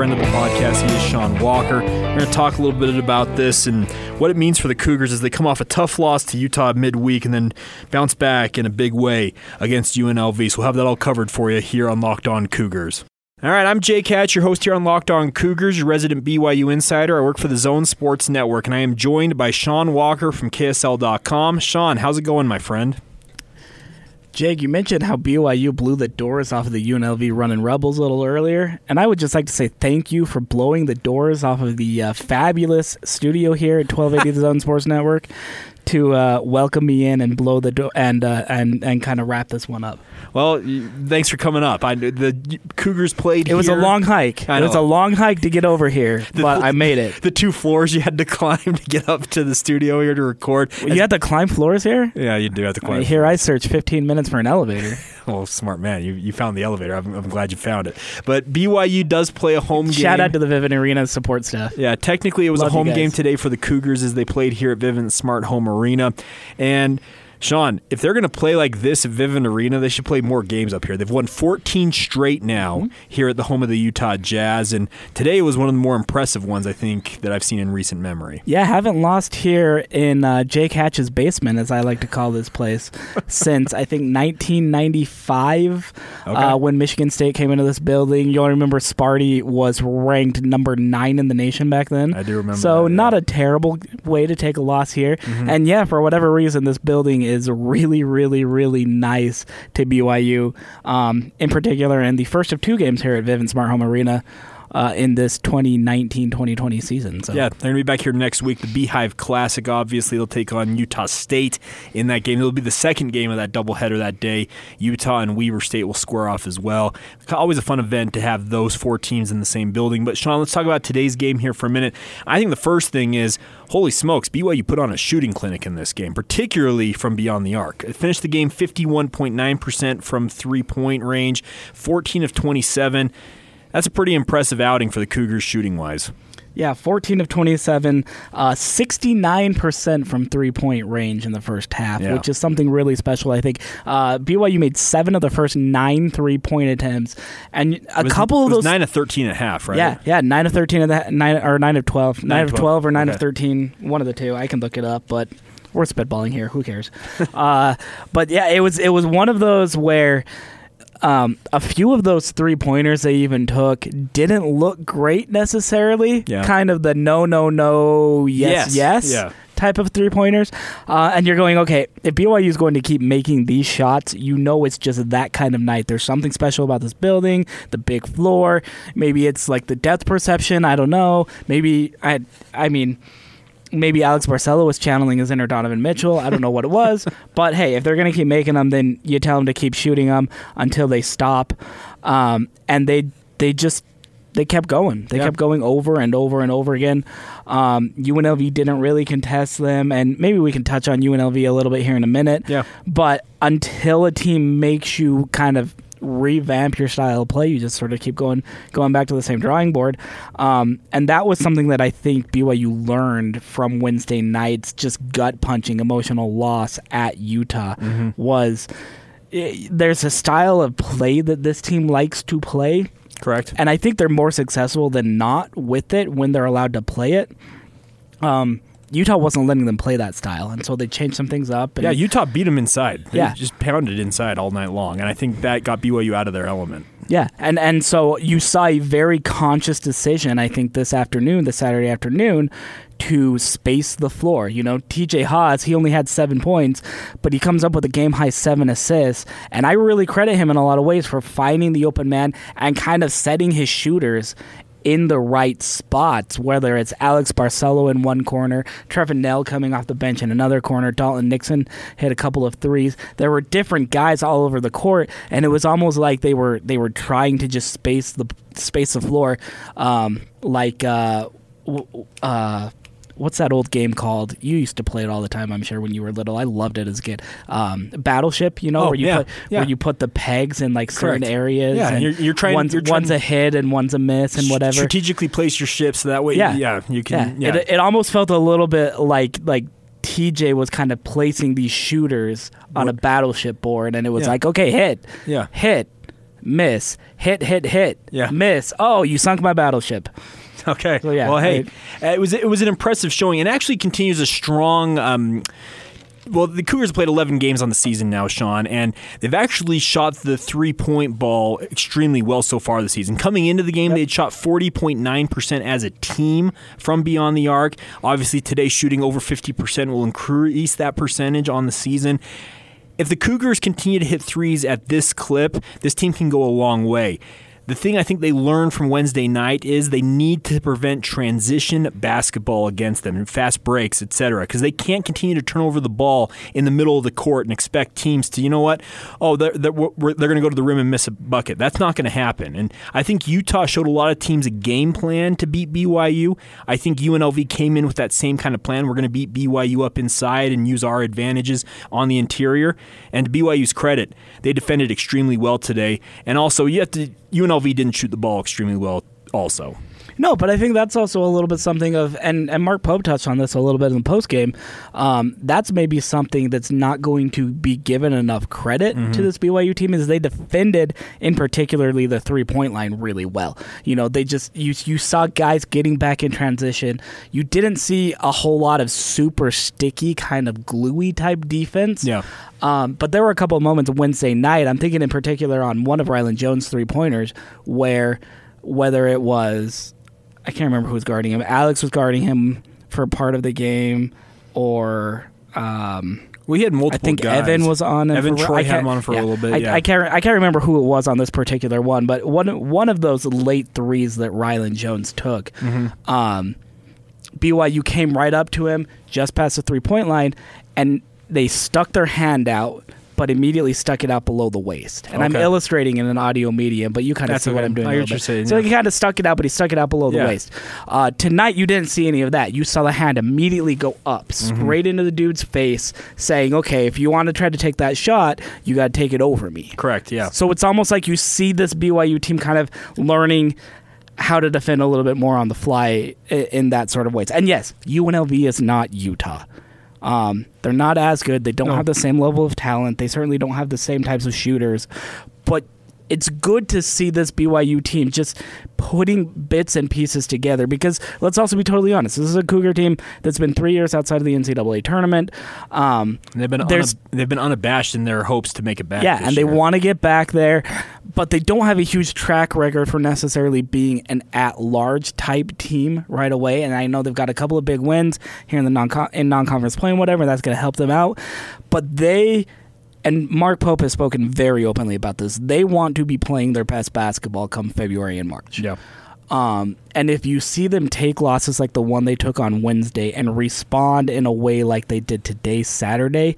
friend of the podcast. He is Sean Walker. We're going to talk a little bit about this and what it means for the Cougars as they come off a tough loss to Utah midweek and then bounce back in a big way against UNLV. So we'll have that all covered for you here on Locked On Cougars. All right, I'm Jake Hatch, your host here on Locked On Cougars, your resident BYU insider. I work for the Zone Sports Network, and I am joined by Sean Walker from KSL.com. Sean, how's it going, my friend? Jake, you mentioned how BYU blew the doors off of the UNLV running Rebels a little earlier, and I would just like to say thank you for blowing the doors off of the uh, fabulous studio here at 1280 The Zone Sports Network to uh, welcome me in and blow the door and uh, and and kind of wrap this one up. Well, thanks for coming up. I the Cougars played. It was here. a long hike. I It was a long hike to get over here, The- but I made it. The two floors you had to climb to get up to the studio here to record. You had to climb floors here. yeah, you do have to climb. Here I searched 15 minutes for an elevator. Well, smart man. You, you found the elevator. I'm, I'm glad you found it. But BYU does play a home game. Shout out to the Vivint Arena support staff. Yeah, technically it was Love a home game today for the Cougars as they played here at Vivint Smart Home Arena. And Sean, if they're going to play like this at Vivint Arena, they should play more games up here. They've won 14 straight now Mm-hmm. here at the home of the Utah Jazz, and today was one of the more impressive ones I think that I've seen in recent memory. Yeah, haven't lost here in uh, Jake Hatch's basement, as I like to call this place, since I think 1995, Okay. uh, when Michigan State came into this building. You'll remember Sparty was ranked number nine in the nation back then. I do remember So that, not a terrible way to take a loss here. Mm-hmm. And yeah, for whatever reason, this building is really, really, really nice to BYU. Um, in particular, in the first of two games here at Vivint Smart Home Arena. Uh, in this 2019-2020 season, so Yeah, they're going to be back here next week. The Beehive Classic, obviously, they'll take on Utah State in that game. It'll be the second game of that doubleheader that day. Utah and Weber State will square off as well. Always a fun event to have those four teams in the same building. But, Sean, let's talk about today's game here for a minute. I think the first thing is, holy smokes, BYU put on a shooting clinic in this game, particularly from beyond the arc. It finished the game 51.9% from three point range, 14 of 27. That's a pretty impressive outing for the Cougars shooting wise. Yeah, 14 of 27, uh, 69% from three point range in the first half, Yeah. which is something really special, I think. Uh, BYU made seven of the first nine three point attempts, and a It was- couple of was those. nine of thirteen and a half, right? Yeah, yeah, nine of thirteen of that, nine or nine of twelve, nine, Nine of of 12, 12, or nine of 13. One of the two. I can look it up, but we're spitballing here. Who cares? uh, but yeah, it was it was one of those where um, a few of those three pointers they even took didn't look great necessarily. Yeah. Kind of the no, no, no, yes, Yes. yes, Yeah. type of three pointers. Uh, and you're going, okay, if BYU is going to keep making these shots, you know it's just that kind of night. There's something special about this building, the big floor. Maybe it's like the depth perception. I don't know. Maybe, I, I mean, maybe Alex Barcelo was channeling his inner Donovan Mitchell. I don't know what it was, but hey, if they're going to keep making them, then you tell them to keep shooting them until they stop. Um, and they they just they kept going. They Yeah. kept going over and over and over again. Um, UNLV didn't really contest them, and maybe we can touch on UNLV a little bit here in a minute. Yeah. But until a team makes you kind of revamp your style of play, you just sort of keep going going back to the same drawing board. Um, and that was something that I think BYU learned from Wednesday night's just gut punching emotional loss at Utah was eh, there's a style of play that this team likes to play Correct. and I think they're more successful than not with it when they're allowed to play it. Um, Utah wasn't letting them play that style, and so they changed some things up. And Yeah, Utah beat them inside. They Yeah. just pounded inside all night long, and I think that got BYU out of their element. Yeah, and and so you saw a very conscious decision, I think, this afternoon, this Saturday afternoon, to space the floor. You know, TJ Haws, he only had seven points, but he comes up with a game high seven assists, and I really credit him in a lot of ways for finding the open man and kind of setting his shooters in the right spots, whether it's Alex Barcelo in one corner, Trevin Knell coming off the bench in another corner, Dalton Nixon hit a couple of threes. There were different guys all over the court, and it was almost like they were they were trying to just space the space the floor, um, like uh, uh, what's that old game called? You used to play it all the time, I'm sure, when you were little. I loved it as a kid. Um, Battleship, you know, Oh, where you yeah, put yeah. where you put the pegs in like certain Correct. areas. Yeah, and you're- you're trying- One's, you're trying- one's a hit and one's a miss and whatever. Strategically place your ships so that way, Yeah. yeah, you can. yeah, Yeah, It, it almost felt a little bit like like TJ was kind of placing these shooters on a battleship board, and it was Yeah. like, okay, hit, yeah. hit, miss, hit, hit, hit, Yeah. miss. Oh, you sunk my battleship. Okay. So, yeah, well, hey, uh, it was it was an impressive showing, and actually continues a strong. Um, well, the Cougars have played 11 games on the season now, Sean, and they've actually shot the three point ball extremely well so far this season. Coming into the game, they had shot 40.9% as a team from beyond the arc. Obviously, today shooting over 50% will increase that percentage on the season. If the Cougars continue to hit threes at this clip, this team can go a long way. The thing I think they learned from Wednesday night is they need to prevent transition basketball against them and fast breaks, etc. Because they can't continue to turn over the ball in the middle of the court and expect teams to, you know what? Oh, they're, they're, they're going to go to the rim and miss a bucket. That's not going to happen. And I think Utah showed a lot of teams a game plan to beat BYU. I think UNLV came in with that same kind of plan. We're going to beat BYU up inside and use our advantages on the interior. And to BYU's credit, they defended extremely well today. And also, you have to UNLV didn't shoot the ball extremely well. Also, No, but I think that's also a little bit something of, and, and Mark Pope touched on this a little bit in the post game. Um, that's maybe something that's not going to be given enough credit to this BYU team is they defended, in particularly the three point line, really well. You know, they just you you saw guys getting back in transition. You didn't see a whole lot of super sticky kind of gluey type defense. Yeah. Um, but there were a couple of moments Wednesday night. I'm thinking in particular on one of Rylan Jones' three pointers where whether it was I can't remember who was guarding him. Alex was guarding him for part of the game, or um, we had multiple. I think guys. Evan was on. Him Evan for, Troy had him on for yeah. a little bit. I, yeah. I can't. I can't remember who it was on this particular one, but one one of those late threes that Rylan Jones took. Mm-hmm. Um, BYU came right up to him just past the three point line, and they stuck their hand out. But immediately stuck it out below the waist, and I'm illustrating in an audio medium. But you kind of see what. I'm doing. I a hear little what you're bit. saying, So yeah. he kind of stuck it out, but he stuck it out below Yeah. the waist. Uh, tonight, you didn't see any of that. You saw the hand immediately go up, Mm-hmm. straight into the dude's face, saying, "Okay, if you want to try to take that shot, you got to take it over me." Correct. Yeah. So it's almost like you see this BYU team kind of learning how to defend a little bit more on the fly in that sort of ways. And yes, UNLV is not Utah. Um, they're not as good. They don't No. have the same level of talent. They certainly don't have the same types of shooters. But it's good to see this BYU team just putting bits and pieces together because let's also be totally honest. This is a Cougar team that's been three years outside of the NCAA tournament. Um, they've been unab- they've been unabashed in their hopes to make it back. yeah, and they want to get back there, but they don't have a huge track record for necessarily being an at-large type team right away. And I know they've got a couple of big wins here in the non in non-conference play and whatever. That's going to help them out, but they. And Mark Pope has spoken very openly about this. They want to be playing their best basketball come February and March. Yeah. Um, and if you see them take losses like the one they took on Wednesday and respond in a way like they did today, Saturday,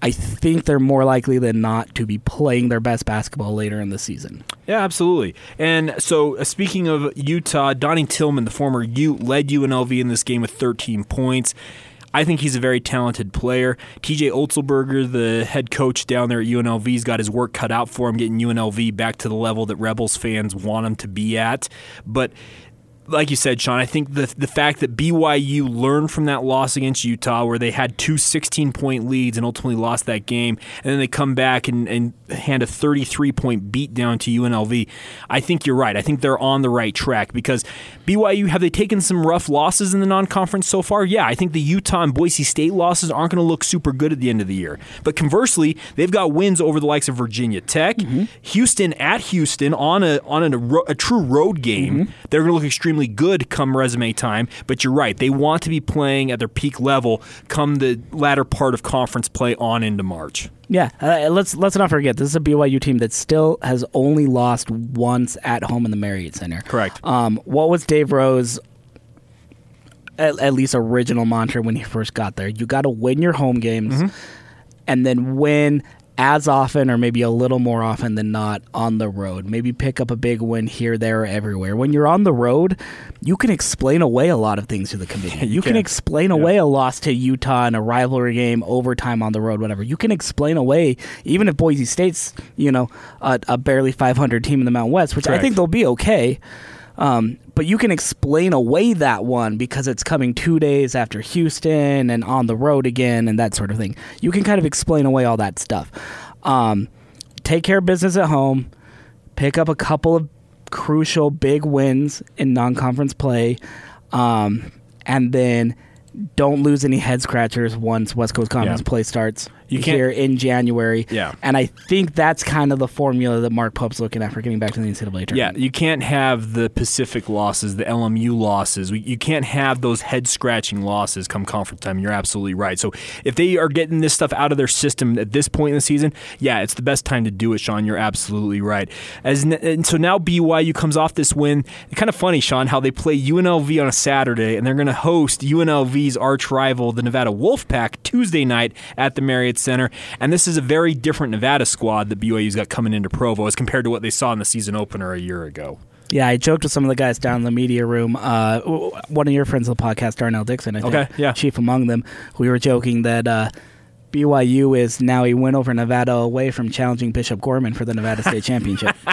I think they're more likely than not to be playing their best basketball later in the season. Yeah, absolutely. And so, uh, speaking of Utah, Donnie Tillman, the former Ute, led UNLV in this game with 13 points. I think he's a very talented player. TJ Otzelberger, the head coach down there at UNLV, has got his work cut out for him, getting UNLV back to the level that Rebels fans want him to be at. But like you said, Sean, I think the the fact that BYU learned from that loss against Utah, where they had two 16 point leads and ultimately lost that game, and then they come back and, and hand a 33 point beat down to UNLV, I think you're right. I think they're on the right track because BYU have they taken some rough losses in the non conference so far? Yeah, I think the Utah and Boise State losses aren't going to look super good at the end of the year. But conversely, they've got wins over the likes of Virginia Tech, mm-hmm. Houston at Houston on a on a, ro- a true road game. Mm-hmm. They're going to look extremely good come resume time. But you're right; they want to be playing at their peak level come the latter part of conference play on into March. Yeah, uh, let's let's not forget this is a BYU team that still has only lost once at home in the Marriott Center. Correct. Um, what was Dave Rose? At, at least original mantra when he first got there. You got to win your home games, and then win as often or maybe a little more often than not on the road. Maybe pick up a big win here, there, or everywhere. When you're on the road, you can explain away a lot of things to the committee. you you can can. explain away a loss to Utah in a rivalry game, overtime on the road, whatever. You can explain away, even if Boise State's, you know, a, a barely 500 team in the Mountain West, which I think they'll be okay. Um, but you can explain away that one because it's coming two days after Houston and on the road again and that sort of thing. You can kind of explain away all that stuff. Um, take care of business at home, pick up a couple of crucial big wins in non conference play, um, and then don't lose any head scratchers once West Coast Conference Yeah. play starts You can't- here in January. Yeah. And I think that's kind of the formula that Mark Pope's looking at for getting back to the NCAA tournament. Yeah, you can't have the Pacific losses, the LMU losses. You can't have those head scratching losses come conference time. You're absolutely right. So if they are getting this stuff out of their system at this point in the season, yeah, it's the best time to do it, Sean. You're absolutely right. As and so now BYU comes off this win. Kind of funny, Sean, how they play UNLV on a Saturday and they're going to host UNLV's arch rival, the Nevada Wolfpack, Tuesday night at the Marriott Center. And this is a very different Nevada squad that BYU's got coming into Provo as compared to what they saw in the season opener a year ago. Yeah, I joked with some of the guys down in the media room. Uh, one of your friends of the podcast, Darnell Dixon, I think, Okay, yeah. chief among them. We were joking that uh, BYU is now he went over Nevada away from challenging Bishop Gorman for the Nevada State Championship.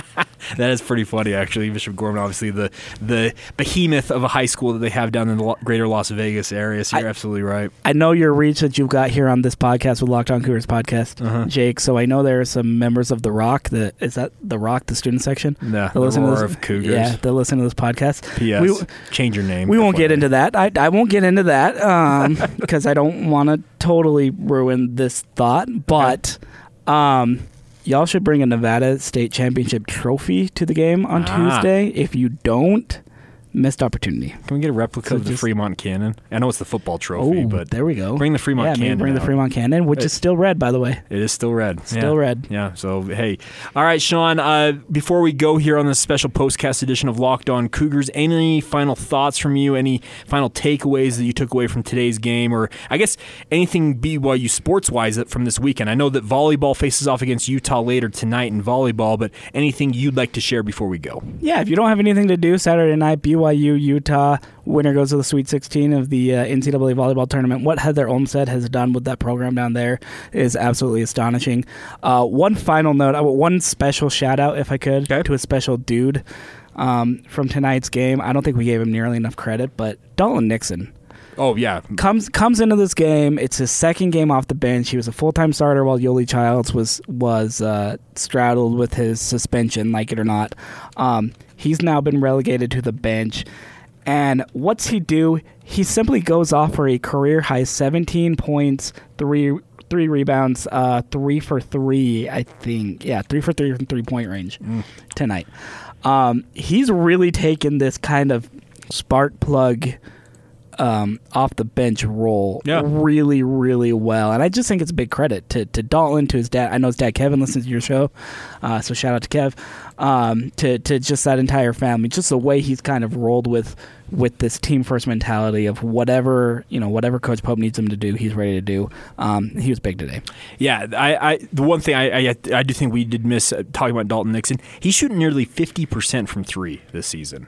That is pretty funny, actually. Bishop Gorman, obviously the the behemoth of a high school that they have down in the greater Las Vegas area. So you're I- absolutely right. I know your reach that you've got here on this podcast with Locked On Cougars podcast, Uh-huh. Jake. So I know there are some members of the Rock. The is that the Rock, the student section? Yeah, the listen to this- of Cougars. Yeah, they listen to this podcast. P.S. We- change your name. We won't get into that. I, I won't get into that because I don't want to totally ruin this thought. But um, y'all should bring a Nevada State Championship trophy to the game on Ah. Tuesday. If you don't, missed opportunity. Can we get a replica So of the just- Fremont Cannon? I know it's the football trophy, Oh, but there we go. bring the Fremont yeah, maybe Cannon. bring the out. Fremont Cannon, which Uh, is still red, by the way. It is still red. Still yeah. red. Yeah. So hey, all right, Sean. Uh, before we go here on this special postcast edition of Locked On Cougars, any final thoughts from you? Any final takeaways that you took away from today's game, or I guess anything BYU sports wise from this weekend? I know that volleyball faces off against Utah later tonight in volleyball, but anything you'd like to share before we go? Yeah, if you don't have anything to do Saturday night, BYU Utah winner goes to the Sweet 16 of the uh, NCAA volleyball tournament. What Heather Olmstead has done with that program down there is absolutely astonishing. Uh, one final note, one special shout out, if I could, Okay. to a special dude um, from tonight's game. I don't think we gave him nearly enough credit, but Dalton Nixon Oh yeah, comes comes into this game. It's his second game off the bench. He was a full time starter while Yoeli Childs was was uh, straddled with his suspension, like it or not. Um, he's now been relegated to the bench. And what's he do? He simply goes off for a career high 17 points, three three rebounds, uh, three for three, I think. Yeah, three for three from three point range tonight. Um, he's really taken this kind of spark plug um, off the bench role Yeah. really, really well. And I just think it's a big credit to, to Dalton, to his dad. I know his dad Kevin listens to your show, uh, so shout out to Kev. Um, to to just that entire family, just the way he's kind of rolled with with this team first mentality of whatever you know, whatever Coach Pope needs him to do, he's ready to do. Um, he was big today. Yeah, I, I the one thing I, I I do think we did miss uh, talking about Dalton Nixon. He's shooting nearly fifty percent from three this season.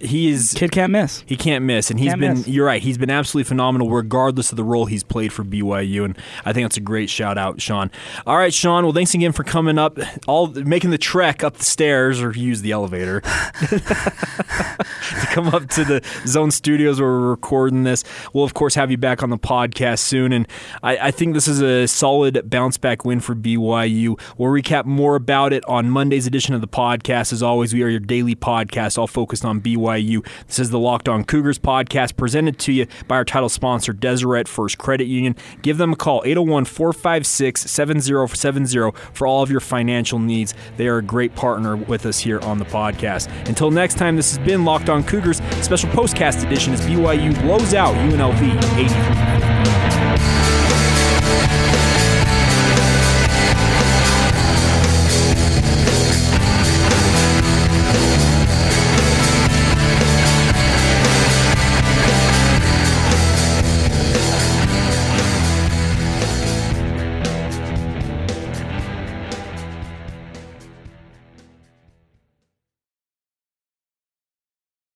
He is Kid can't miss. he can't miss, and he's Can't been. miss. You're right. He's been absolutely phenomenal, regardless of the role he's played for BYU, and I think that's a great shout out, Sean. All right, Sean. Well, thanks again for coming up, all making the trek up the stairs or use the elevator to come up to the Zone Studios where we're recording this. We'll of course have you back on the podcast soon, and I, I think this is a solid bounce back win for BYU. We'll recap more about it on Monday's edition of the podcast. As always, we are your daily podcast, all focused on BYU. This is the Locked On Cougars podcast, presented to you by our title sponsor, Deseret First Credit Union. Give them a call, 801 456 7070, for all of your financial needs. They are a great partner with us here on the podcast. Until next time, this has been Locked On Cougars. Special postcast edition as BYU blows out UNLV 83.